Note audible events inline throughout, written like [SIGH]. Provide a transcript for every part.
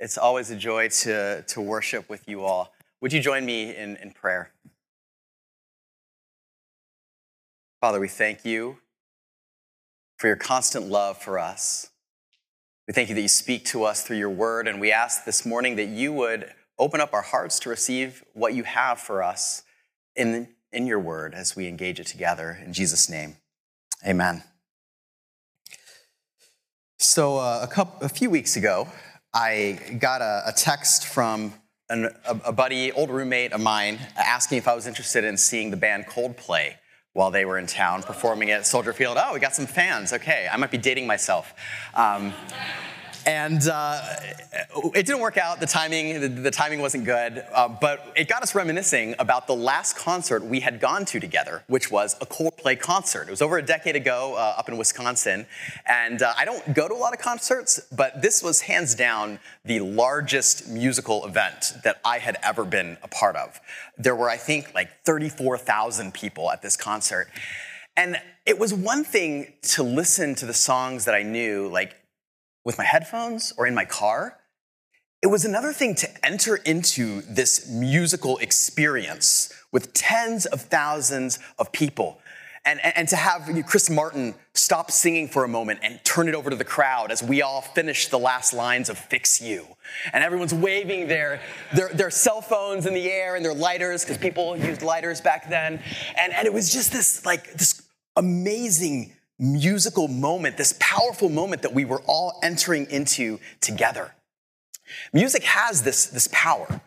It's always a joy to, to worship with you all. Would you join me in, in prayer? Father, we thank you for your constant love for us. We thank you that you speak to us through your word, and we ask this morning that you would open up our hearts to receive what you have for us in, in your word as we engage it together. In Jesus' name, amen. So, uh, a, couple, a few weeks ago, I got a, a text from an, a, a buddy, old roommate of mine, asking if I was interested in seeing the band Coldplay while they were in town performing at Soldier Field. Oh, we got some fans. Okay, I might be dating myself. Um, and uh, it didn't work out. The timing, the, the timing wasn't good. Uh, but it got us reminiscing about the last concert we had gone to together, which was a Coldplay concert. It was over a decade ago uh, up in Wisconsin. And uh, I don't go to a lot of concerts, but this was hands down the largest musical event that I had ever been a part of. There were, I think, like 34,000 people at this concert. And it was one thing to listen to the songs that I knew, like with my headphones or in my car. It was another thing to enter into this musical experience with tens of thousands of people. And, and, to have Chris Martin stop singing for a moment and turn it over to the crowd as we all finish the last lines of Fix You. And everyone's waving their, their, their cell phones in the air and their lighters, because people used lighters back then. And, and it was just this, like, this amazing musical moment, this powerful moment that we were all entering into together. Music has this, this power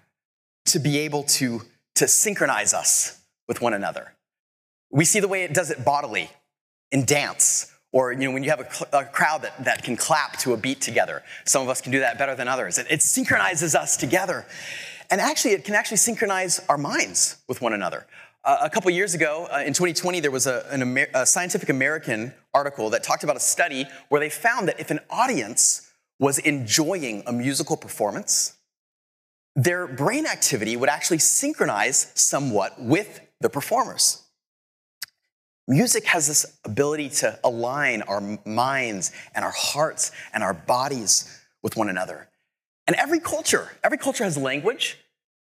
to be able to, to synchronize us with one another. We see the way it does it bodily in dance, or you know, when you have a, cl- a crowd that, that can clap to a beat together. Some of us can do that better than others. It, it synchronizes us together. And actually, it can actually synchronize our minds with one another. Uh, a couple years ago, uh, in 2020, there was a, Amer- a Scientific American article that talked about a study where they found that if an audience was enjoying a musical performance, their brain activity would actually synchronize somewhat with the performers. Music has this ability to align our minds and our hearts and our bodies with one another. And every culture, every culture has language,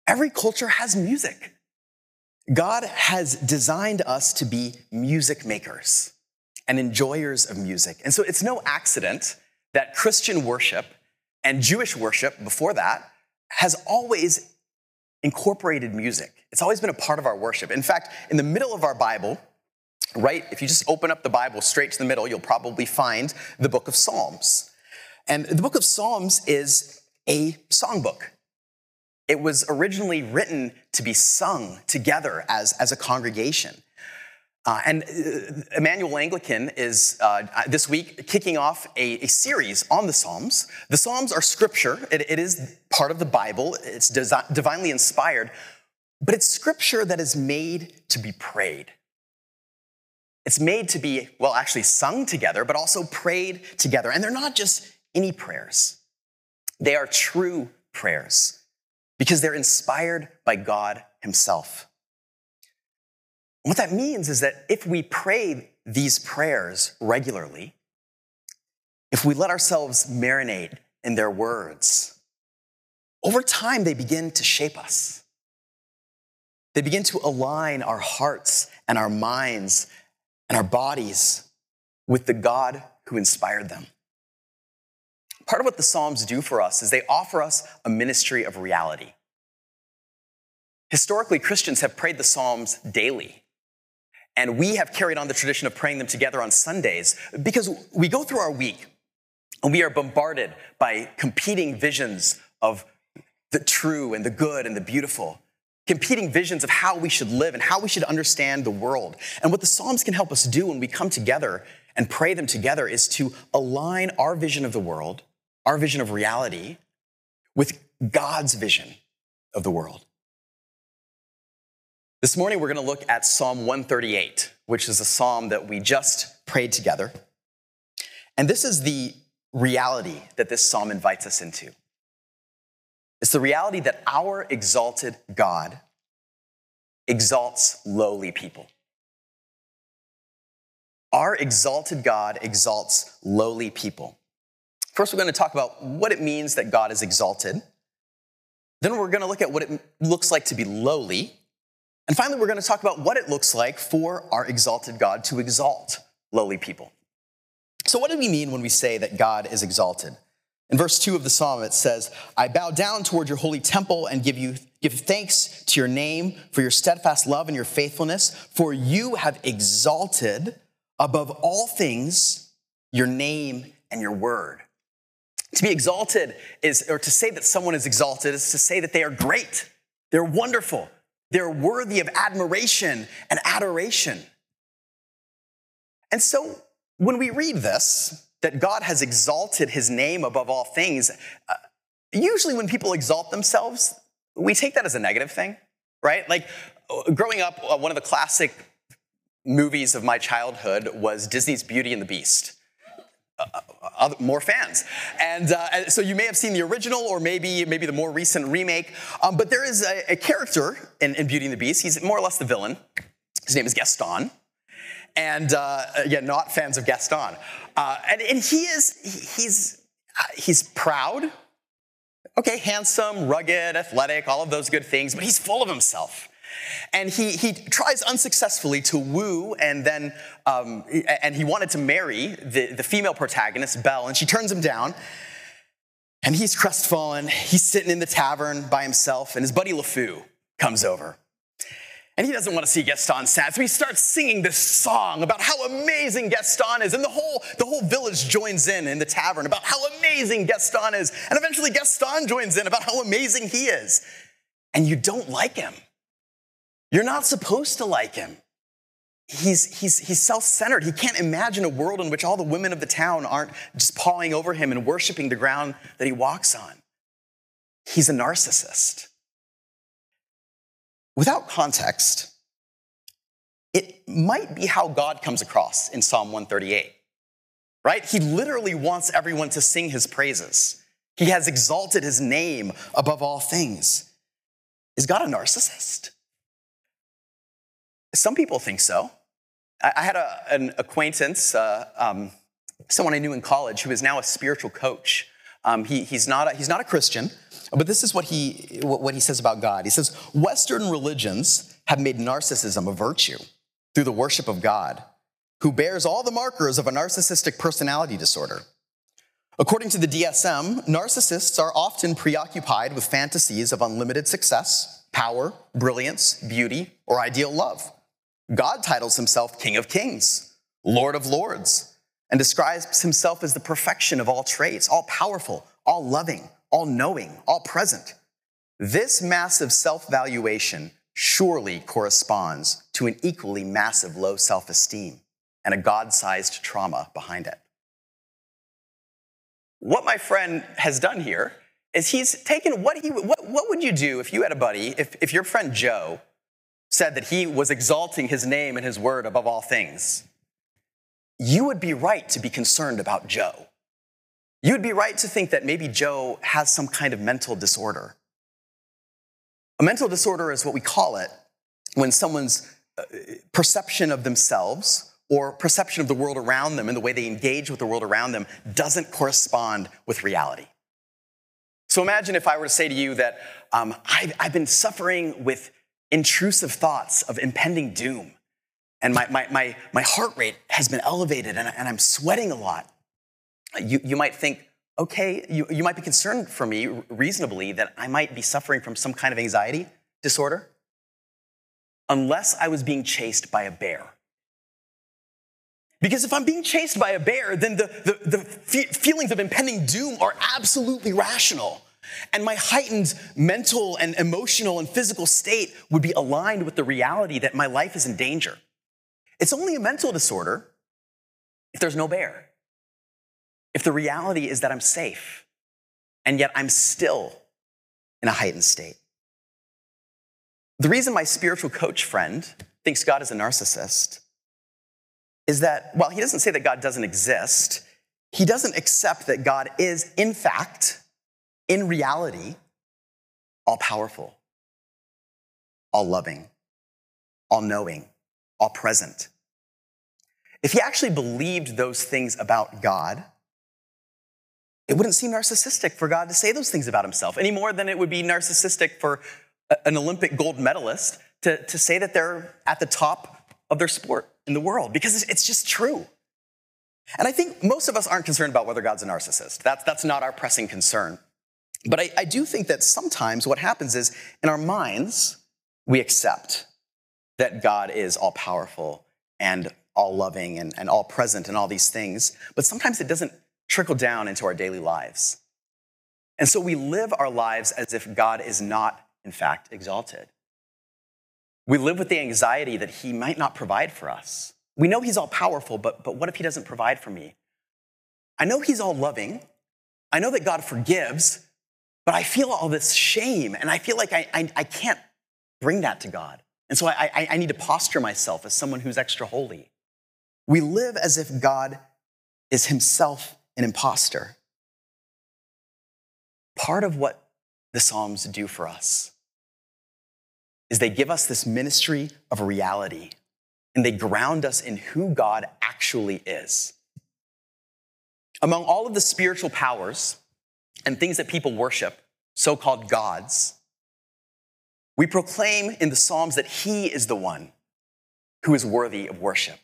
every culture has music. God has designed us to be music makers and enjoyers of music. And so it's no accident that Christian worship and Jewish worship before that has always incorporated music. It's always been a part of our worship. In fact, in the middle of our Bible, right, if you just open up the Bible straight to the middle, you'll probably find the book of Psalms. And the book of Psalms is a songbook. It was originally written to be sung together as, as a congregation. Uh, and uh, Emmanuel Anglican is uh, this week kicking off a, a, series on the Psalms. The Psalms are scripture, it, it is part of the Bible, it's desi- divinely inspired, but it's scripture that is made to be prayed. It's made to be, well, actually sung together, but also prayed together. And they're not just any prayers, they are true prayers because they're inspired by God Himself. what that means is that if we pray these prayers regularly, if we let ourselves marinate in their words, over time they begin to shape us. They begin to align our hearts and our minds and our bodies with the God who inspired them. Part of what the Psalms do for us is they offer us a ministry of reality. Historically, Christians have prayed the Psalms daily. And we have carried on the tradition of praying them together on Sundays because we go through our week and we are bombarded by competing visions of the true and the good and the beautiful, competing visions of how we should live and how we should understand the world. And what the Psalms can help us do when we come together and pray them together is to align our vision of the world our vision of reality with God's vision of the world. This morning, we're going to look at Psalm 138, which is a psalm that we just prayed together. And this is the reality that this psalm invites us into. It's the reality that our exalted God exalts lowly people. Our exalted God exalts lowly people. First, we're going to talk about what it means that God is exalted. Then, we're going to look at what it looks like to be lowly. And finally, we're going to talk about what it looks like for our exalted God to exalt lowly people. So, what do we mean when we say that God is exalted? In verse 2 of the psalm, it says, I bow down toward your holy temple and give you give thanks to your name for your steadfast love and your faithfulness, for you have exalted above all things your name and your word. To be exalted is, or to say that someone is exalted is to say that they are great, they're wonderful, they're worthy of admiration and adoration. And so when we read this, that God has exalted his name above all things, uh, usually when people exalt themselves, we take that as a negative thing, right? Like growing up, uh, one of the classic movies of my childhood was Disney's Beauty and the Beast. Uh, uh other, more fans, and uh, so you may have seen the original, or maybe maybe the more recent remake. Um, but there is a, a character in, in, Beauty and the Beast. He's more or less the villain. His name is Gaston, and uh, again, not fans of Gaston. Uh, and, and he is he's he's proud. Okay, handsome, rugged, athletic, all of those good things, but he's full of himself. And he, he tries unsuccessfully to woo and then, um, and he wanted to marry the, the female protagonist, Belle, and she turns him down. And he's crestfallen. He's sitting in the tavern by himself, and his buddy LeFou comes over. And he doesn't want to see Gaston sad, so he starts singing this song about how amazing Gaston is. And the whole, the whole village joins in in the tavern about how amazing Gaston is. And eventually Gaston joins in about how amazing he is. And you don't like him. You're not supposed to like him. He's, he's, he's self centered. He can't imagine a world in which all the women of the town aren't just pawing over him and worshiping the ground that he walks on. He's a narcissist. Without context, it might be how God comes across in Psalm 138, right? He literally wants everyone to sing his praises. He has exalted his name above all things. Is God a narcissist? Some people think so. I had a, an acquaintance, uh, um, someone I knew in college, who is now a spiritual coach. Um, he, he's, not a, he's not a Christian, but this is what he, what he says about God. He says, Western religions have made narcissism a virtue through the worship of God, who bears all the markers of a narcissistic personality disorder. According to the DSM, narcissists are often preoccupied with fantasies of unlimited success, power, brilliance, beauty, or ideal love. God titles himself King of Kings, Lord of Lords, and describes himself as the perfection of all traits, all powerful, all loving, all knowing, all present. This massive self valuation surely corresponds to an equally massive low self esteem and a God sized trauma behind it. What my friend has done here is he's taken what he what, what would you do if you had a buddy, if, if your friend Joe said that he was exalting his name and his word above all things, you would be right to be concerned about Joe. You'd be right to think that maybe Joe has some kind of mental disorder. A mental disorder is what we call it when someone's uh, perception of themselves or perception of the world around them and the way they engage with the world around them doesn't correspond with reality. So imagine if I were to say to you that um, I've, I've been suffering with intrusive thoughts of impending doom. And my, my, my, my heart rate has been elevated and, and I'm sweating a lot. You, you might think, okay, you, you might be concerned for me reasonably that I might be suffering from some kind of anxiety disorder. Unless I was being chased by a bear. Because if I'm being chased by a bear, then the, the, the feelings of impending doom are absolutely rational. And my heightened mental and emotional and physical state would be aligned with the reality that my life is in danger. It's only a mental disorder if there's no bear. If the reality is that I'm safe, and yet I'm still in a heightened state. The reason my spiritual coach friend thinks God is a narcissist is that while he doesn't say that God doesn't exist, he doesn't accept that God is, in fact, in reality, all powerful, all loving, all knowing, all present. If he actually believed those things about God, it wouldn't seem narcissistic for God to say those things about himself any more than it would be narcissistic for an Olympic gold medalist to, to say that they're at the top of their sport in the world because it's just true. And I think most of us aren't concerned about whether God's a narcissist. That's, that's not our pressing concern. But I, I do think that sometimes what happens is in our minds, we accept that God is all powerful and all loving and, and all present and all these things. But sometimes it doesn't trickle down into our daily lives. And so we live our lives as if God is not, in fact, exalted. We live with the anxiety that He might not provide for us. We know He's all powerful, but, but what if He doesn't provide for me? I know He's all loving. I know that God forgives, but I feel all this shame and I feel like I, I, I can't bring that to God. And so I, I, need to posture myself as someone who's extra holy. We live as if God is Himself an impostor. Part of what the Psalms do for us is they give us this ministry of reality and they ground us in who God actually is. Among all of the spiritual powers and things that people worship, so called gods, we proclaim in the Psalms that He is the one who is worthy of worship,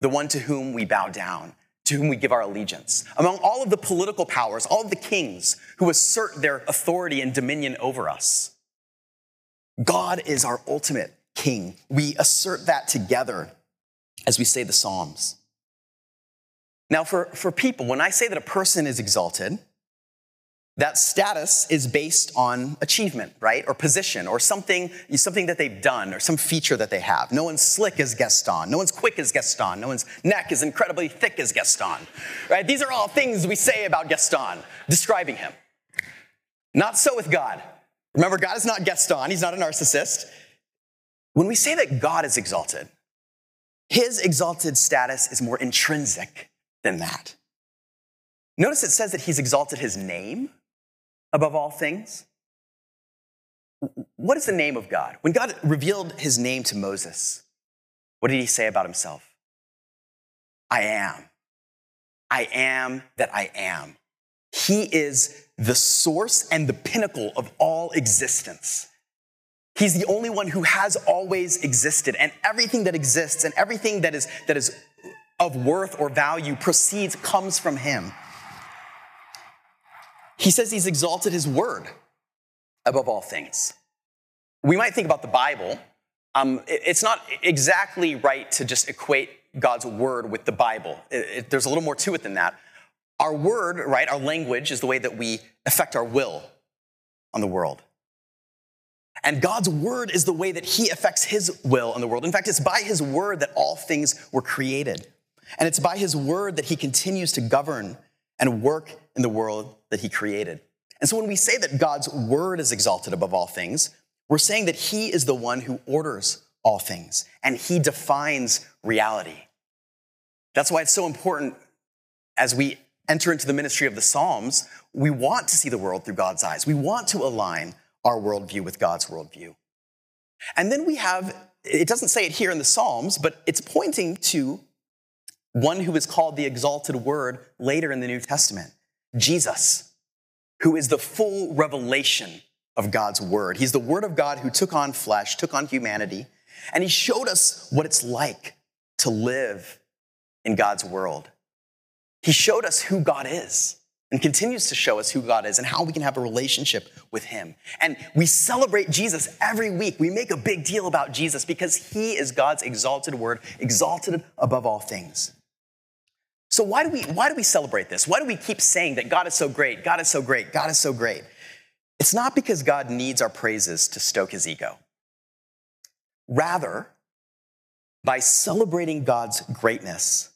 the one to whom we bow down, to whom we give our allegiance. Among all of the political powers, all of the kings who assert their authority and dominion over us, God is our ultimate king. We assert that together as we say the Psalms. Now, for, for people, when I say that a person is exalted, that status is based on achievement, right? Or position, or something, something that they've done, or some feature that they have. No one's slick as Gaston. No one's quick as Gaston. No one's neck is incredibly thick as Gaston, right? These are all things we say about Gaston, describing him. Not so with God. Remember, God is not Gaston, he's not a narcissist. When we say that God is exalted, his exalted status is more intrinsic than that. Notice it says that he's exalted his name above all things? What is the name of God? When God revealed his name to Moses, what did he say about himself? I am. I am that I am. He is the source and the pinnacle of all existence. He's the only one who has always existed, and everything that exists and everything that is, that is of worth or value proceeds, comes from him. He says he's exalted his word above all things. We might think about the Bible. Um, it's not exactly right to just equate God's word with the Bible. It, it, there's a little more to it than that. Our word, right, our language is the way that we affect our will on the world. And God's word is the way that he affects his will on the world. In fact, it's by his word that all things were created. And it's by his word that he continues to govern and work in the world that he created. And so when we say that God's word is exalted above all things, we're saying that he is the one who orders all things and he defines reality. That's why it's so important as we enter into the ministry of the Psalms, we want to see the world through God's eyes. We want to align our worldview with God's worldview. And then we have, it doesn't say it here in the Psalms, but it's pointing to one who is called the exalted word later in the New Testament, Jesus, who is the full revelation of God's word. He's the word of God who took on flesh, took on humanity, and he showed us what it's like to live in God's world. He showed us who God is and continues to show us who God is and how we can have a relationship with Him. And we celebrate Jesus every week. We make a big deal about Jesus because He is God's exalted word, exalted above all things. So why do we why do we celebrate this? Why do we keep saying that God is so great, God is so great, God is so great? It's not because God needs our praises to stoke his ego. Rather, by celebrating God's greatness,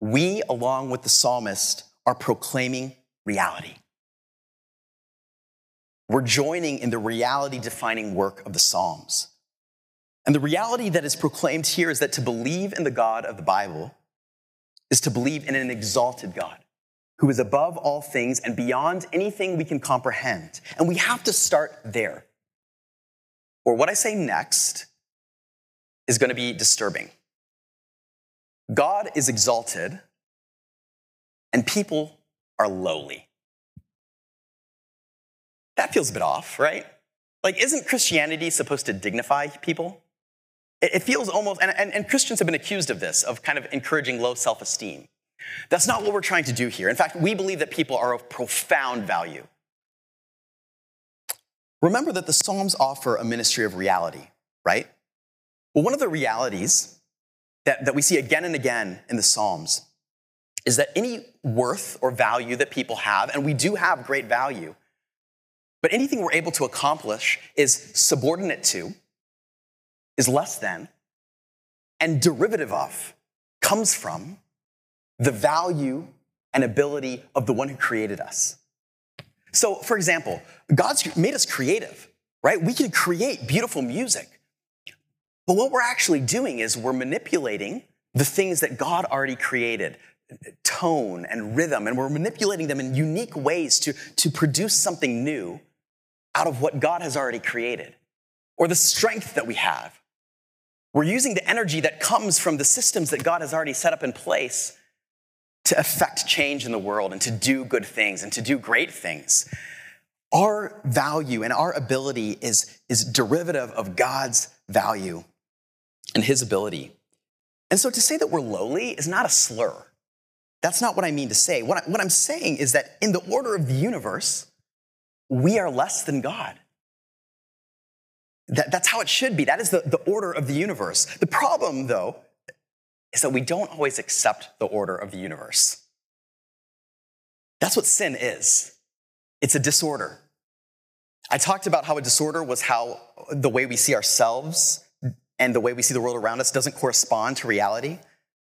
we, along with the psalmist, are proclaiming reality. We're joining in the reality defining work of the Psalms. And the reality that is proclaimed here is that to believe in the God of the Bible is to believe in an exalted God who is above all things and beyond anything we can comprehend. And we have to start there. Or what I say next is going to be disturbing. God is exalted and people are lowly. that feels a bit off, right? Like, isn't Christianity supposed to dignify people? It, feels almost, and, and, and Christians have been accused of this, of kind of encouraging low self esteem. That's not what we're trying to do here. In fact, we believe that people are of profound value. Remember that the Psalms offer a ministry of reality, right? Well, one of the realities that, that we see again and again in the Psalms is that any worth or value that people have, and we do have great value, but anything we're able to accomplish is subordinate to, is less than, and derivative of, comes from the value and ability of the one who created us. So, for example, God's made us creative, right? We can create beautiful music. But what we're actually doing is we're manipulating the things that God already created tone and rhythm, and we're manipulating them in unique ways to, to produce something new out of what God has already created, or the strength that we have. We're using the energy that comes from the systems that God has already set up in place to affect change in the world and to do good things and to do great things. Our value and our ability is, is derivative of God's value and his ability. And so to say that we're lowly is not a slur. That's not what I mean to say. What, I, what I'm saying is that in the order of the universe, we are less than God. That, that's how it should be. That is the, the order of the universe. The problem, though, is that we don't always accept the order of the universe. That's what sin is it's a disorder. I talked about how a disorder was how the way we see ourselves and the way we see the world around us doesn't correspond to reality.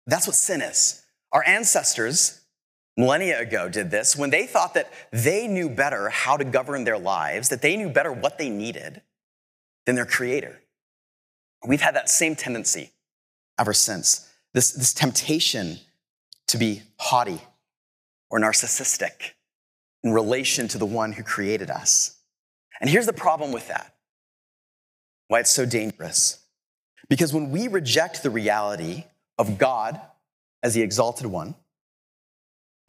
That's what sin is. Our ancestors, millennia ago, did this when they thought that they knew better how to govern their lives, that they knew better what they needed than their creator. We've had that same tendency ever since this, this temptation to be haughty or narcissistic in relation to the one who created us. And here's the problem with that why it's so dangerous. Because when we reject the reality of God as the exalted one,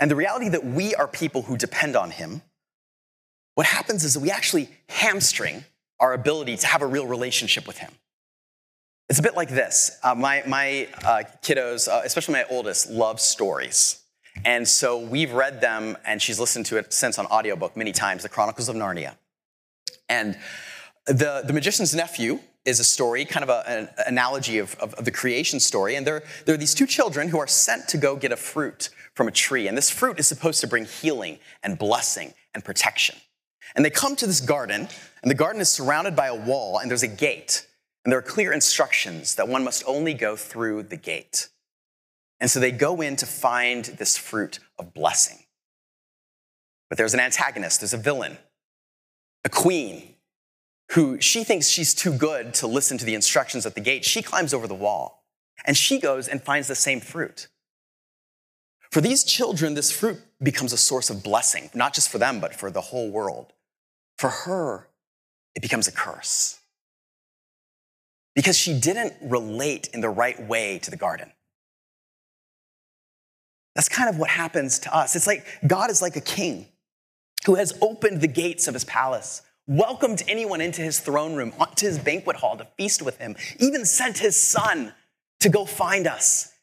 and the reality that we are people who depend on him, what happens is that we actually hamstring our ability to have a real relationship with him. It's a bit like this. Uh, my my uh, kiddos, uh, especially my oldest, love stories. And so we've read them, and she's listened to it since on audiobook many times, The Chronicles of Narnia. And the, the Magician's Nephew is a story, kind of a, an analogy of, of, of the creation story. And there, there are these two children who are sent to go get a fruit from a tree. And this fruit is supposed to bring healing and blessing and protection. And they come to this garden, and the garden is surrounded by a wall, and there's a gate. And there are clear instructions that one must only go through the gate. And so they go in to find this fruit of blessing. But there's an antagonist, there's a villain, a queen, who she thinks she's too good to listen to the instructions at the gate. She climbs over the wall and she goes and finds the same fruit. For these children, this fruit becomes a source of blessing, not just for them, but for the whole world. For her, it becomes a curse because she didn't relate in the right way to the garden. That's kind of what happens to us. It's like God is like a king who has opened the gates of his palace, welcomed anyone into his throne room, onto his banquet hall to feast with him, even sent his son to go find us.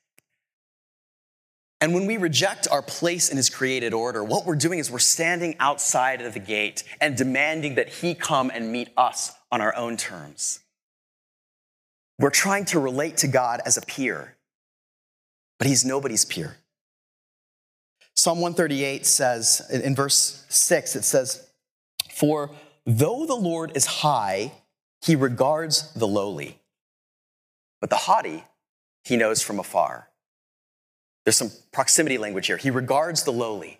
And when we reject our place in his created order, what we're doing is we're standing outside of the gate and demanding that he come and meet us on our own terms. We're trying to relate to God as a peer, but he's nobody's peer. Psalm 138 says, in verse 6, it says, For though the Lord is high, he regards the lowly, but the haughty he knows from afar. There's some proximity language here. He regards the lowly,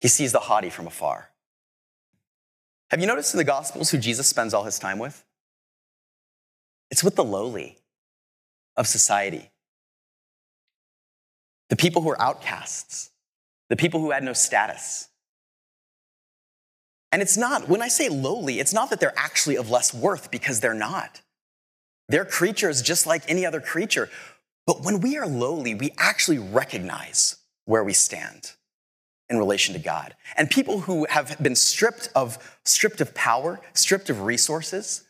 he sees the haughty from afar. Have you noticed in the Gospels who Jesus spends all his time with? It's with the lowly of society. The people who are outcasts, the people who had no status. And it's not, when I say lowly, it's not that they're actually of less worth because they're not. They're creatures just like any other creature. But when we are lowly, we actually recognize where we stand. in relation to God. And people who have been stripped of, stripped of power, stripped of resources,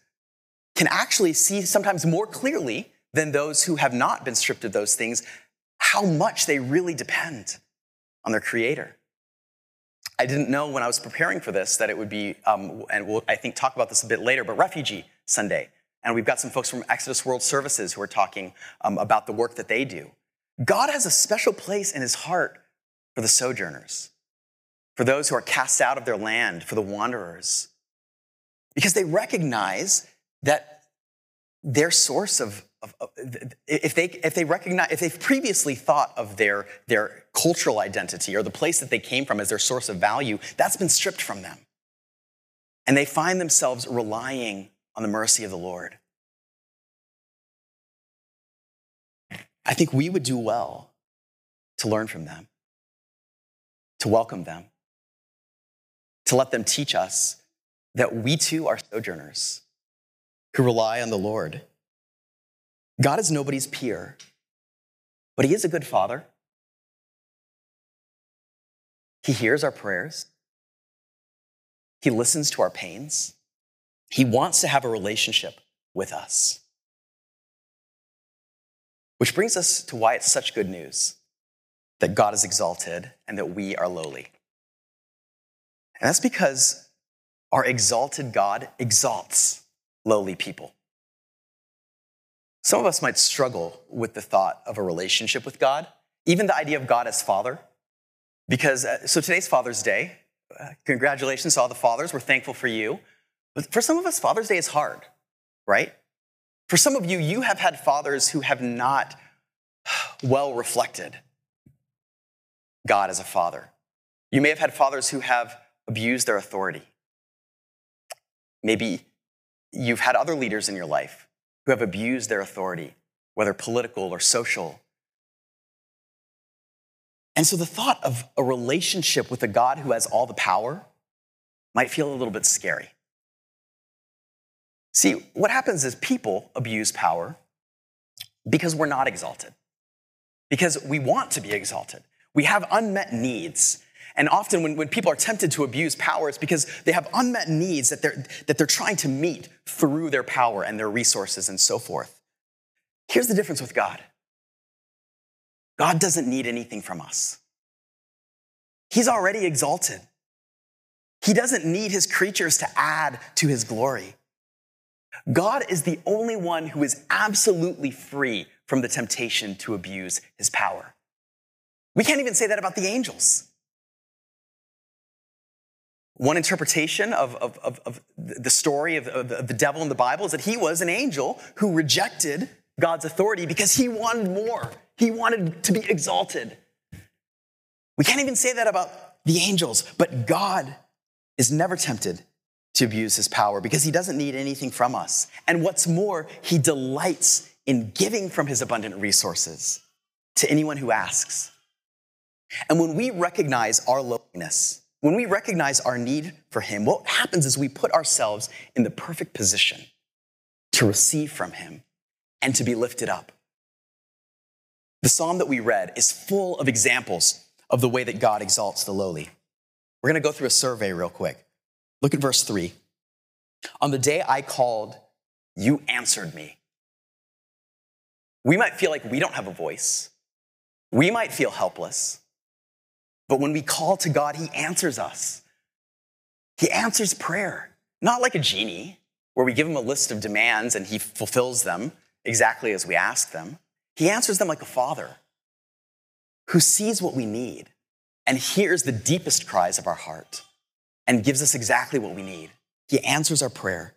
can actually see sometimes more clearly than those who have not been stripped of those things how much they really depend on their Creator. I didn't know when I was preparing for this that it would be, um, and we'll, I think, talk about this a bit later, but Refugee Sunday. And we've got some folks from Exodus World Services who are talking um, about the work that they do. God has a special place in his heart for the sojourners, for those who are cast out of their land, for the wanderers, because they recognize that their source of, of, of, if they if they recognize if they've previously thought of their their cultural identity or the place that they came from as their source of value that's been stripped from them and they find themselves relying on the mercy of the lord i think we would do well to learn from them to welcome them, to let them teach us that we too are sojourners who rely on the Lord. God is nobody's peer, but He is a good father. He hears our prayers, He listens to our pains, He wants to have a relationship with us. Which brings us to why it's such good news that God is exalted and that we are lowly. And that's because our exalted God exalts lowly people. Some of us might struggle with the thought of a relationship with God, even the idea of God as Father. Because, uh, so today's Father's Day. Uh, congratulations to all the fathers. We're thankful for you. But for some of us, Father's Day is hard, right? For some of you, you have had fathers who have not [SIGHS] well reflected God as a father. You may have had fathers who have abused their authority. Maybe you've had other leaders in your life who have abused their authority, whether political or social. And so the thought of a relationship with a God who has all the power might feel a little bit scary. See, what happens is people abuse power because we're not exalted, because we want to be exalted. We have unmet needs. And often when, when people are tempted to abuse power, it's because they have unmet needs that they're, that they're trying to meet through their power and their resources and so forth. Here's the difference with God God doesn't need anything from us, He's already exalted. He doesn't need his creatures to add to his glory. God is the only one who is absolutely free from the temptation to abuse his power. We can't even say that about the angels. One interpretation of, of, of, of the story of, of the devil in the Bible is that he was an angel who rejected God's authority because he wanted more. He wanted to be exalted. We can't even say that about the angels, but God is never tempted to abuse his power because he doesn't need anything from us. And what's more, he delights in giving from his abundant resources to anyone who asks. And when we recognize our lowliness, when we recognize our need for Him, what happens is we put ourselves in the perfect position to receive from Him and to be lifted up. The psalm that we read is full of examples of the way that God exalts the lowly. We're going to go through a survey real quick. Look at verse 3. On the day I called, you answered me. We might feel like we don't have a voice. We might feel helpless. But when we call to God, He answers us. He answers prayer, not like a genie, where we give Him a list of demands and He fulfills them exactly as we ask them. He answers them like a father who sees what we need and hears the deepest cries of our heart and gives us exactly what we need. He answers our prayer.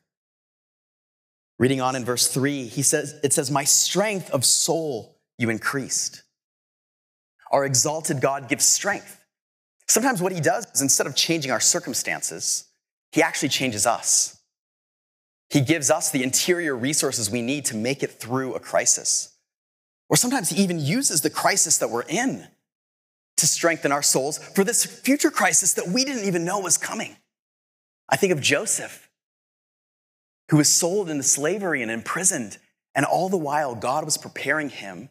Reading on in verse 3, he says, it says, My strength of soul you increased. Our exalted God gives strength. Sometimes what he does is instead of changing our circumstances, he actually changes us. He gives us the interior resources we need to make it through a crisis. Or sometimes he even uses the crisis that we're in to strengthen our souls for this future crisis that we didn't even know was coming. I think of Joseph, who was sold into slavery and imprisoned, and all the while God was preparing him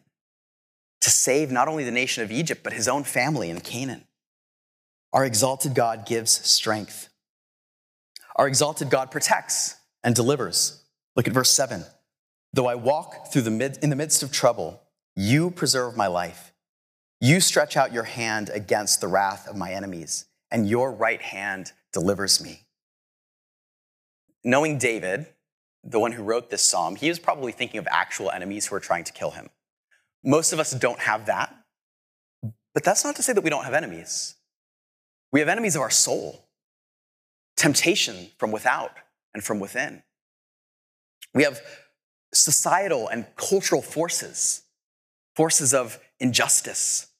to save not only the nation of Egypt, but his own family in Canaan. Our exalted God gives strength. Our exalted God protects and delivers. Look at verse 7. Though I walk through the mid, in the midst of trouble, you preserve my life. You stretch out your hand against the wrath of my enemies, and your right hand delivers me. Knowing David, the one who wrote this psalm, he was probably thinking of actual enemies who are trying to kill him. Most of us don't have that, but that's not to say that we don't have enemies. We have enemies of our soul, temptation from without and from within. We have societal and cultural forces, forces of injustice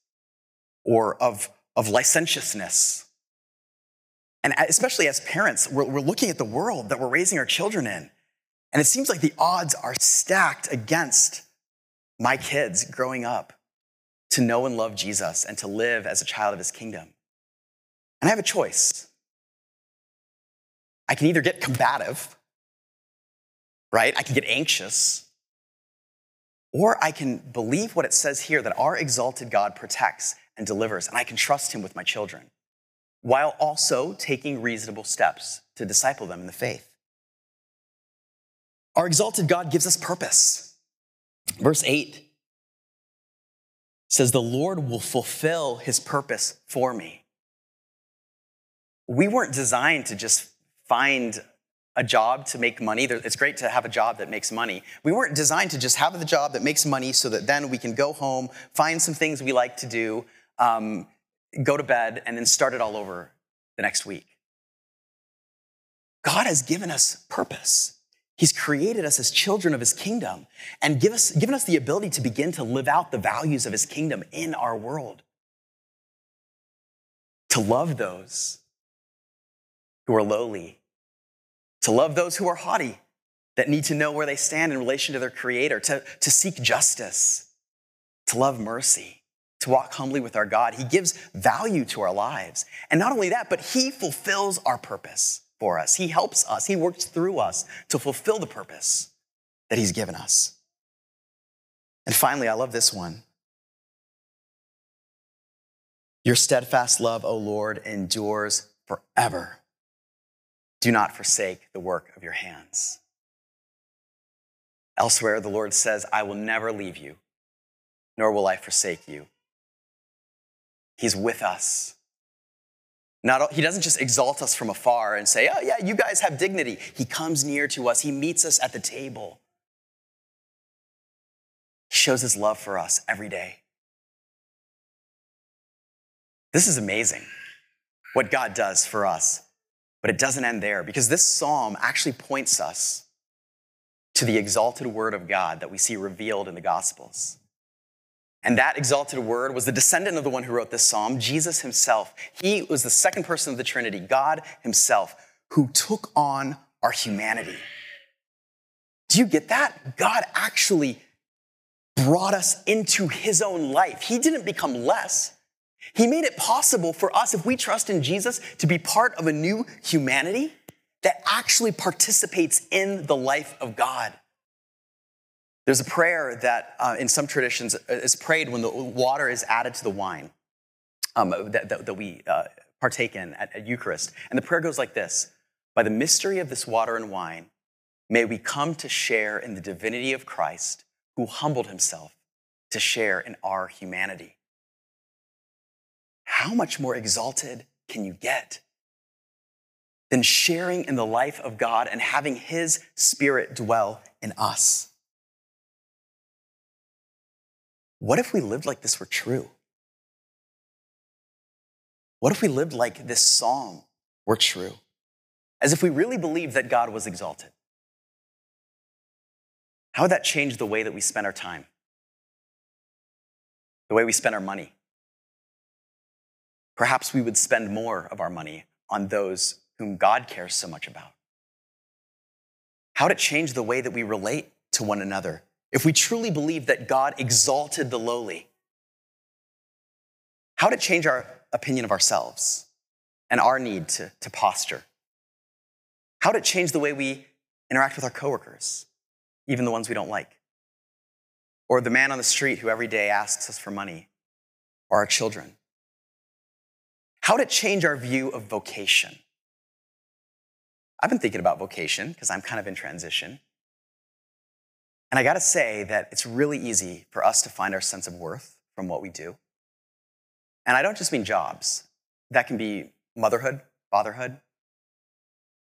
or of, of licentiousness. And especially as parents, we're, we're looking at the world that we're raising our children in. And it seems like the odds are stacked against my kids growing up to know and love Jesus and to live as a child of his kingdom. And I have a choice. I can either get combative, right? I can get anxious, or I can believe what it says here that our exalted God protects and delivers, and I can trust him with my children, while also taking reasonable steps to disciple them in the faith. Our exalted God gives us purpose. Verse 8 says, The Lord will fulfill his purpose for me. We weren't designed to just find a job to make money. It's great to have a job that makes money. We weren't designed to just have the job that makes money so that then we can go home, find some things we like to do, um, go to bed, and then start it all over the next week. God has given us purpose. He's created us as children of his kingdom and give us, given us the ability to begin to live out the values of his kingdom in our world. To love those who are lowly, to love those who are haughty, that need to know where they stand in relation to their creator, to, to seek justice, to love mercy, to walk humbly with our God. He gives value to our lives. And not only that, but he fulfills our purpose for us. He helps us, He works through us to fulfill the purpose that He's given us. And finally, I love this one. Your steadfast love, O Lord, endures forever. Do not forsake the work of your hands. Elsewhere, the Lord says, I will never leave you, nor will I forsake you. He's with us not, he doesn't just exalt us from afar and say, oh, yeah, you guys have dignity. He comes near to us, he meets us at the table. He shows his love for us every day. This is amazing what God does for us. But it doesn't end there because this psalm actually points us to the exalted word of God that we see revealed in the Gospels. And that exalted word was the descendant of the one who wrote this psalm, Jesus himself. He was the second person of the Trinity, God himself, who took on our humanity. Do you get that? God actually brought us into his own life. He didn't become less. He made it possible for us, if we trust in Jesus, to be part of a new humanity that actually participates in the life of God. There's a prayer that uh, in some traditions is prayed when the water is added to the wine um, that, that, that, we uh, partake in at, at Eucharist. And the prayer goes like this By the mystery of this water and wine, may we come to share in the divinity of Christ, who humbled himself to share in our humanity. How much more exalted can you get than sharing in the life of God and having his spirit dwell in us? What if we lived like this were true? What if we lived like this song were true? As if we really believed that God was exalted. How would that change the way that we spend our time? The way we spend our money? Perhaps we would spend more of our money on those whom God cares so much about. How would it change the way that we relate to one another if we truly believe that God exalted the lowly, how to change our opinion of ourselves and our need to, to posture? How to change the way we interact with our coworkers, even the ones we don't like? Or the man on the street who every day asks us for money, or our children? how to change our view of vocation. I've been thinking about vocation because I'm kind of in transition. And I gotta say that it's really easy for us to find our sense of worth from what we do. And I don't just mean jobs, that can be motherhood, fatherhood,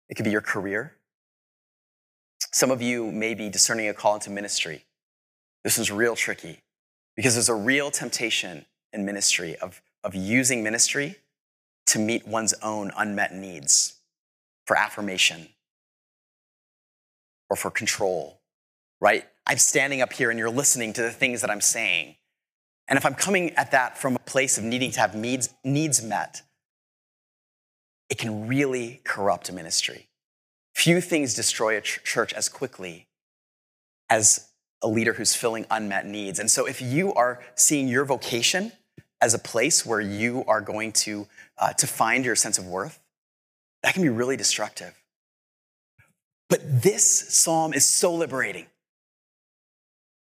it could be your career. Some of you may be discerning a call into ministry. This is real tricky because there's a real temptation in ministry of, of using ministry to meet one's own unmet needs for affirmation or for control, right? I'm standing up here and you're listening to the things that I'm saying. And if I'm coming at that from a place of needing to have needs, needs met, it can really corrupt a ministry. Few things destroy a ch- church as quickly as a leader who's filling unmet needs. And so if you are seeing your vocation as a place where you are going to, uh, to find your sense of worth, that can be really destructive. But this psalm is so liberating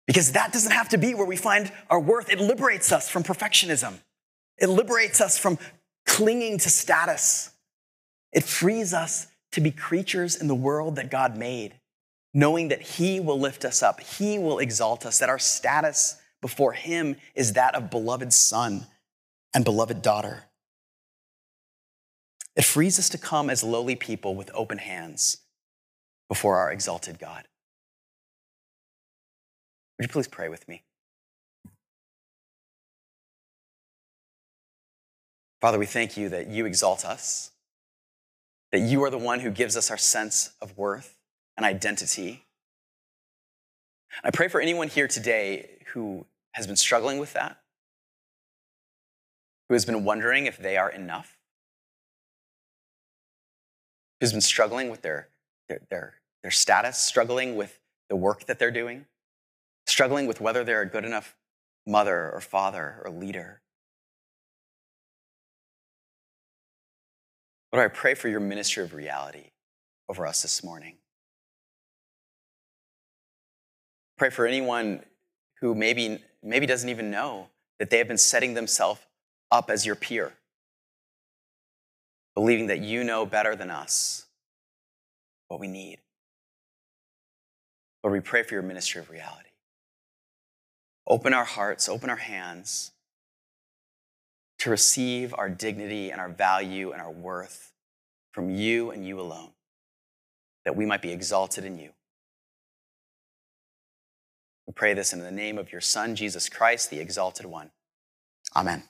because that doesn't have to be where we find our worth. It liberates us from perfectionism, it liberates us from clinging to status, it frees us to be creatures in the world that God made, knowing that He will lift us up, He will exalt us, that our status before Him is that of beloved son and beloved daughter. It frees us to come as lowly people with open hands before our exalted God. Would you please pray with me? Father, we thank you that you exalt us, that you are the one who gives us our sense of worth and identity. I pray for anyone here today who has been struggling with that, who has been wondering if they are enough, who's been struggling with their, their, their, their status, struggling with the work that they're doing, struggling with whether they're a good enough mother or father or leader. Lord, I pray for your ministry of reality over us this morning. Pray for anyone who maybe, maybe doesn't even know that they have been setting themselves up as your peer, believing that you know better than us what we need. Lord, we pray for your ministry of reality. Open our hearts, open our hands to receive our dignity and our value and our worth from you and you alone, that we might be exalted in you. We pray this in the name of your Son, Jesus Christ, the exalted one. Amen.